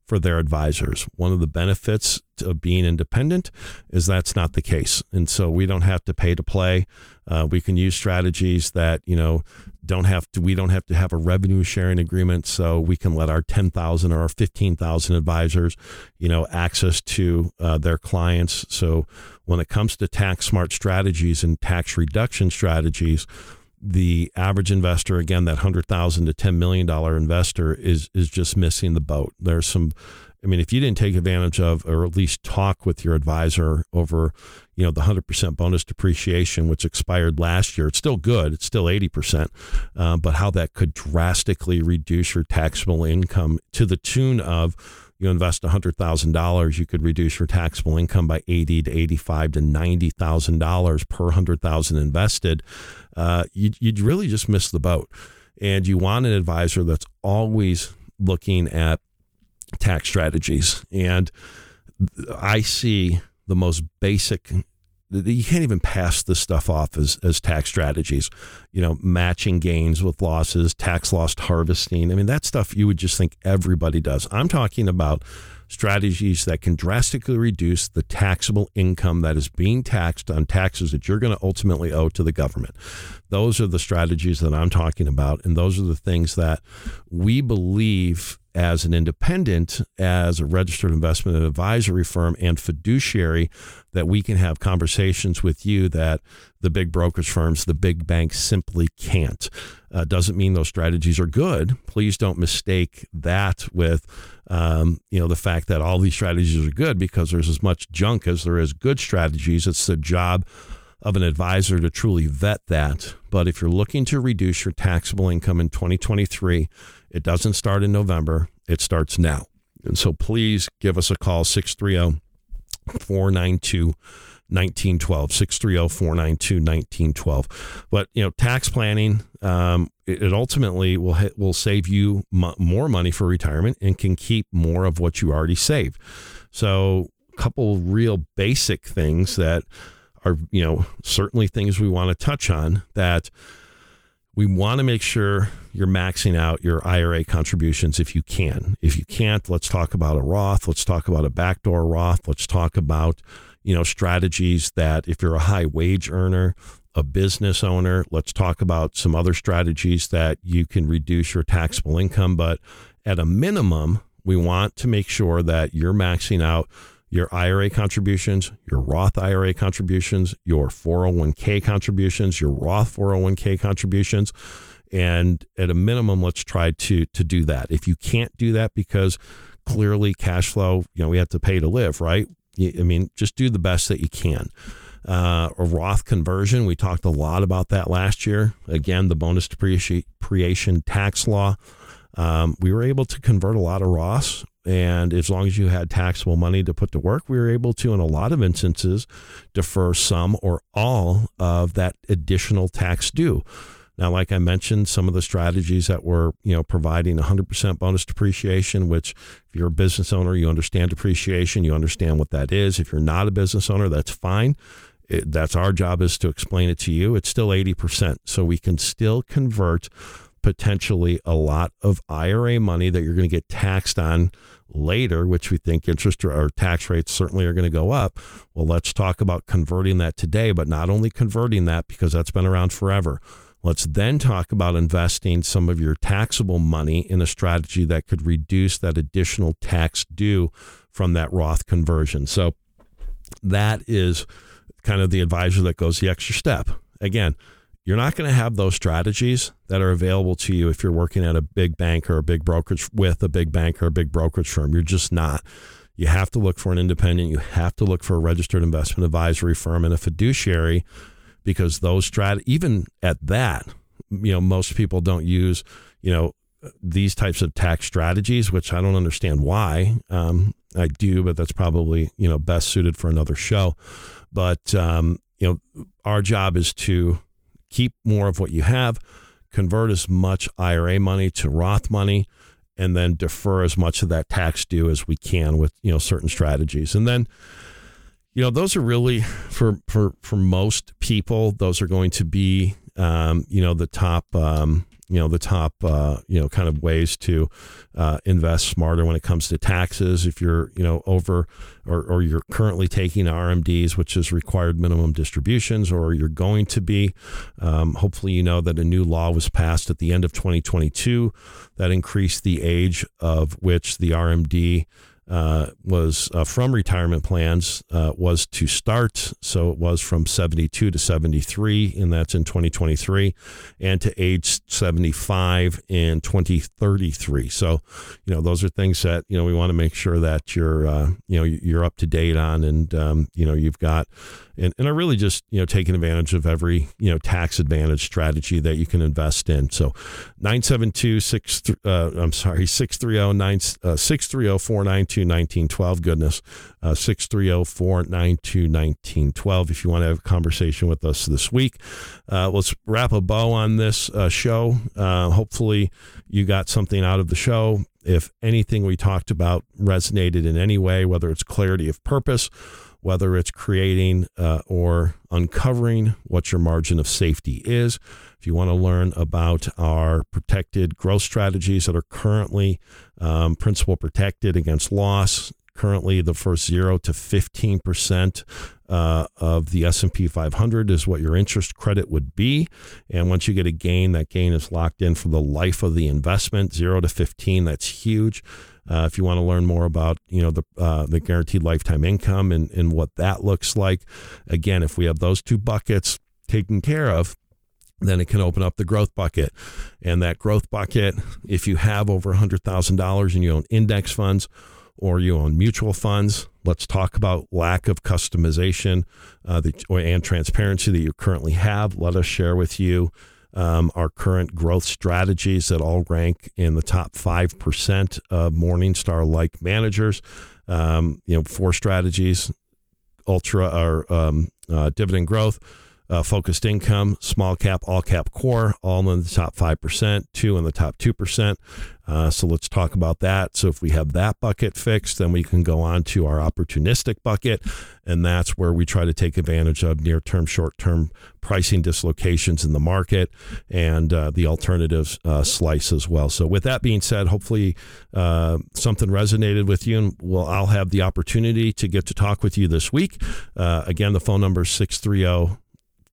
for their advisors. One of the benefits of being independent is that's not the case. And so we don't have to pay to play. Uh, we can use strategies that, you know, don't have to, we don't have to have a revenue sharing agreement. So we can let our 10,000 or our 15,000 advisors, you know, access to uh, their clients. So when it comes to tax smart strategies and tax reduction strategies, the average investor, again, that hundred thousand to ten million dollar investor, is is just missing the boat. There's some I mean, if you didn't take advantage of, or at least talk with your advisor over, you know, the 100% bonus depreciation, which expired last year, it's still good. It's still 80%. Um, but how that could drastically reduce your taxable income to the tune of, you invest $100,000, you could reduce your taxable income by 80 to 85 to $90,000 per 100,000 invested. Uh, you'd, you'd really just miss the boat. And you want an advisor that's always looking at tax strategies. And I see the most basic you can't even pass this stuff off as, as tax strategies. You know, matching gains with losses, tax loss harvesting. I mean, that stuff you would just think everybody does. I'm talking about strategies that can drastically reduce the taxable income that is being taxed on taxes that you're going to ultimately owe to the government. Those are the strategies that I'm talking about. And those are the things that we believe as an independent, as a registered investment advisory firm and fiduciary, that we can have conversations with you that the big brokerage firms, the big banks simply can't. Uh, doesn't mean those strategies are good. Please don't mistake that with, um, you know, the fact that all these strategies are good because there's as much junk as there is good strategies. It's the job of an advisor to truly vet that. But if you're looking to reduce your taxable income in 2023, it doesn't start in November, it starts now. And so please give us a call 630 492 1912 630 492 1912 but you know tax planning um, it, it, ultimately will will save you more money for retirement and can keep more of what you already save so a couple real basic things that are you know certainly things we want to touch on that we want to make sure you're maxing out your IRA contributions if you can. If you can't, let's talk about a Roth. Let's talk about a backdoor Roth. Let's talk about, you know, strategies that if you're a high wage earner, a business owner, let's talk about some other strategies that you can reduce your taxable income. But at a minimum, we want to make sure that you're maxing out your IRA contributions, your Roth IRA contributions, your 401k contributions, your Roth 401k contributions. And at a minimum, let's try to to do that. If you can't do that because clearly cash flow, you know, we have to pay to live, right? I mean, just do the best that you can. Uh, a Roth conversion, we talked a lot about that last year. Again, the bonus depreciation tax law. Um, we were able to convert a lot of Roths and as long as you had taxable money to put to work, we were able to, in a lot of instances, defer some or all of that additional tax due. Now, like I mentioned, some of the strategies that were, you know, providing 100% bonus depreciation, which if you're a business owner, you understand depreciation, you understand what that is. If you're not a business owner, that's fine. It, that's our job is to explain it to you. It's still 80%. So we can still convert potentially a lot of IRA money that you're going to get taxed on later, which we think interest or tax rates certainly are going to go up. Well, let's talk about converting that today, but not only converting that because that's been around forever. Let's then talk about investing some of your taxable money in a strategy that could reduce that additional tax due from that Roth conversion. So that is kind of the advisor that goes the extra step. Again, you're not going to have those strategies that are available to you if you're working at a big bank or a big brokerage with a big bank or a big brokerage firm. You're just not. You have to look for an independent. You have to look for a registered investment advisory firm and a fiduciary because those strat even at that, you know, most people don't use, you know, these types of tax strategies, which I don't understand why. Um, I do, but that's probably you know best suited for another show. But um, you know, our job is to keep more of what you have, convert as much IRA money to Roth money, and then defer as much of that tax due as we can with you know certain strategies. And then you know those are really for for for most people those are going to be um, you know the top um, you know the top uh, you know kind of ways to uh, invest smarter when it comes to taxes. If you're you know over or, or you're currently taking RMDs, which is required minimum distributions, or you're going to be, um, hopefully you know that a new law was passed at the end of 2022 that increased the age of which the RMD uh, was uh, from retirement plans uh, was to start. So it was from 72 to 73, and that's in 2023, and to age 75 in 2033. So, you know, those are things that you know we want to make sure that you're uh, you know you're up to date on, and um, you know you've got and, and are really just you know taking advantage of every you know tax advantage strategy that you can invest in. So 972 uh, I'm sorry 630 630 492 1912 goodness uh, 630 492 1912 if you want to have a conversation with us this week. Uh, let's wrap a bow on this uh, show. Uh, hopefully you got something out of the show. If anything we talked about resonated in any way, whether it's clarity of purpose whether it's creating uh, or uncovering what your margin of safety is. If you want to learn about our protected growth strategies that are currently um, principal protected against loss, currently the first zero to 15 percent uh, of the S&P 500 is what your interest credit would be. And once you get a gain, that gain is locked in for the life of the investment, zero to 15. That's huge. Uh, if you want to learn more about you know the uh, the guaranteed lifetime income and, and what that looks like, again, if we have those two buckets taken care of, then it can open up the growth bucket. And that growth bucket, if you have over $100,000 and you own index funds or you own mutual funds, let's talk about lack of customization uh, and transparency that you currently have. Let us share with you um, our current growth strategies that all rank in the top 5% of Morningstar like managers. Um, you know, four strategies ultra or um, uh, dividend growth. Uh, focused income, small cap, all cap core, all in the top 5%, two in the top 2%. Uh, so let's talk about that. So if we have that bucket fixed, then we can go on to our opportunistic bucket. And that's where we try to take advantage of near term, short term pricing dislocations in the market and uh, the alternatives uh, slice as well. So with that being said, hopefully uh, something resonated with you and we'll, I'll have the opportunity to get to talk with you this week. Uh, again, the phone number is 630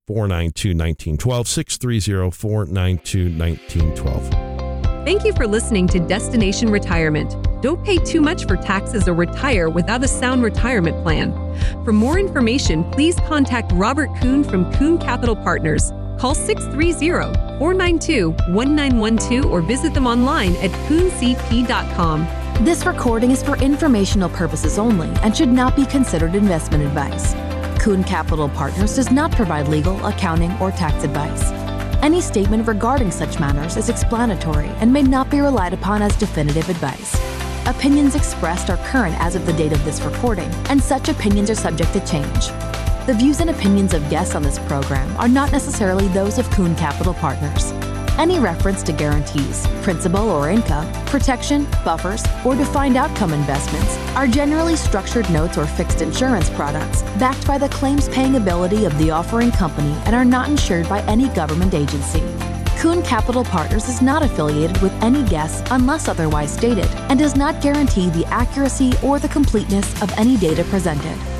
492 1912, 630 492 1912.
Thank you for listening to Destination Retirement. Don't pay too much for taxes or retire without a sound retirement plan. For more information, please contact Robert Kuhn from Kuhn Capital Partners. Call 630 492 1912 or visit them online at kuhncp.com.
This recording is for informational purposes only and should not be considered investment advice. Kuhn Capital Partners does not provide legal, accounting, or tax advice. Any statement regarding such matters is explanatory and may not be relied upon as definitive advice. Opinions expressed are current as of the date of this recording, and such opinions are subject to change. The views and opinions of guests on this program are not necessarily those of Kuhn Capital Partners. Any reference to guarantees, principal or income, protection, buffers, or defined outcome investments are generally structured notes or fixed insurance products backed by the claims paying ability of the offering company and are not insured by any government agency. Kuhn Capital Partners is not affiliated with any guests unless otherwise stated and does not guarantee the accuracy or the completeness of any data presented.